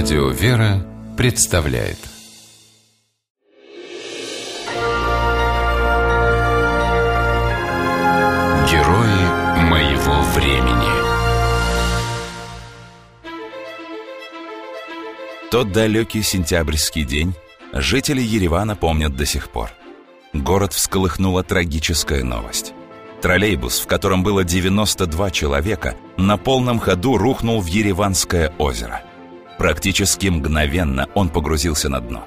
Радио «Вера» представляет Герои моего времени Тот далекий сентябрьский день жители Еревана помнят до сих пор. Город всколыхнула трагическая новость. Троллейбус, в котором было 92 человека, на полном ходу рухнул в Ереванское озеро. Практически мгновенно он погрузился на дно.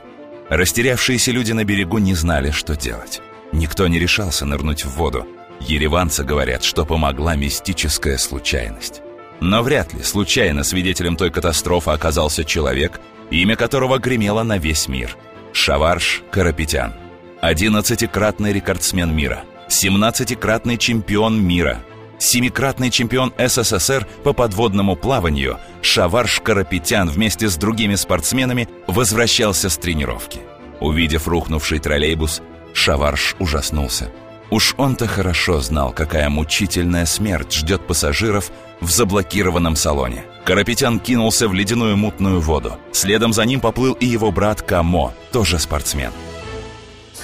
Растерявшиеся люди на берегу не знали, что делать. Никто не решался нырнуть в воду. Ереванцы говорят, что помогла мистическая случайность. Но вряд ли случайно свидетелем той катастрофы оказался человек, имя которого гремело на весь мир. Шаварш Карапетян. Одиннадцатикратный рекордсмен мира. Семнадцатикратный чемпион мира – семикратный чемпион СССР по подводному плаванию Шаварш Карапетян вместе с другими спортсменами возвращался с тренировки. Увидев рухнувший троллейбус, Шаварш ужаснулся. Уж он-то хорошо знал, какая мучительная смерть ждет пассажиров в заблокированном салоне. Карапетян кинулся в ледяную мутную воду. Следом за ним поплыл и его брат Камо, тоже спортсмен.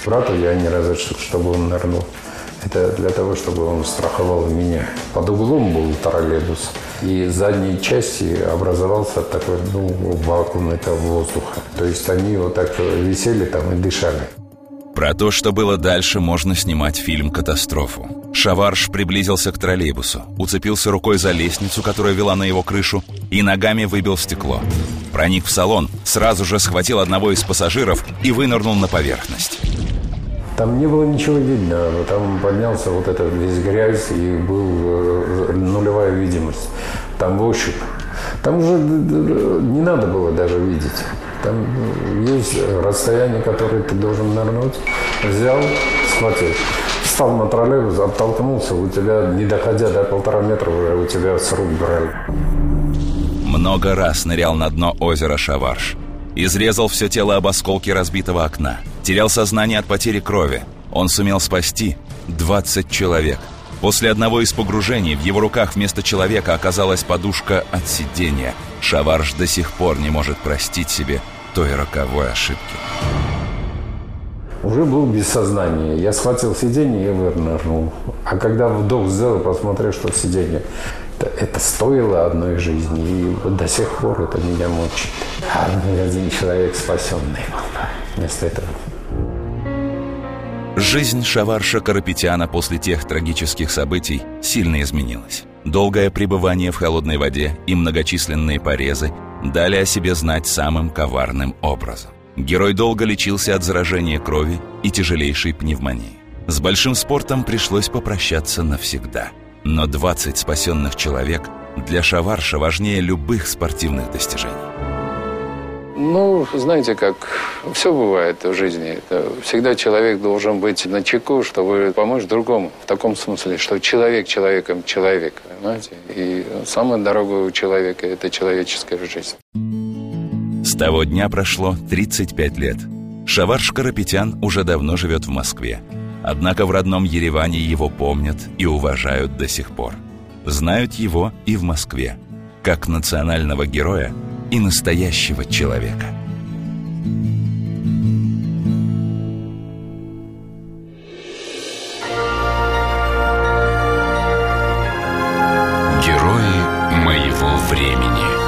Брату я не разрешил, чтобы он нырнул. Это для того, чтобы он страховал меня. Под углом был троллейбус. И в задней части образовался такой ну, вакуум этого воздуха. То есть они вот так висели там и дышали. Про то, что было дальше, можно снимать фильм «Катастрофу». Шаварш приблизился к троллейбусу, уцепился рукой за лестницу, которая вела на его крышу, и ногами выбил стекло. Проник в салон, сразу же схватил одного из пассажиров и вынырнул на поверхность. Там не было ничего видно. Там поднялся вот этот весь грязь и был э, нулевая видимость. Там ощупь. Там уже не надо было даже видеть. Там есть расстояние, которое ты должен нырнуть. Взял, схватил. Встал на троллейбус, оттолкнулся, у тебя, не доходя до полтора метра, уже у тебя с рук брали. Много раз нырял на дно озера Шаварш. Изрезал все тело об осколки разбитого окна. Терял сознание от потери крови. Он сумел спасти 20 человек. После одного из погружений в его руках вместо человека оказалась подушка от сидения. Шаварш до сих пор не может простить себе той роковой ошибки. Уже был без сознания. Я схватил сиденье и вынырнул. А когда вдох сделал, посмотрел, что сиденье это, это стоило одной жизни, и до сих пор это меня мучит. А один человек спасенный вместо этого. Жизнь Шаварша Карапетяна после тех трагических событий сильно изменилась. Долгое пребывание в холодной воде и многочисленные порезы дали о себе знать самым коварным образом. Герой долго лечился от заражения крови и тяжелейшей пневмонии. С большим спортом пришлось попрощаться навсегда – но 20 спасенных человек для Шаварша важнее любых спортивных достижений. Ну, знаете, как все бывает в жизни. Всегда человек должен быть на чеку, чтобы помочь другому. В таком смысле, что человек человеком человек. Понимаете? И самое дорогое у человека – это человеческая жизнь. С того дня прошло 35 лет. Шаварш Карапетян уже давно живет в Москве. Однако в родном Ереване его помнят и уважают до сих пор. Знают его и в Москве, как национального героя и настоящего человека. Герои моего времени.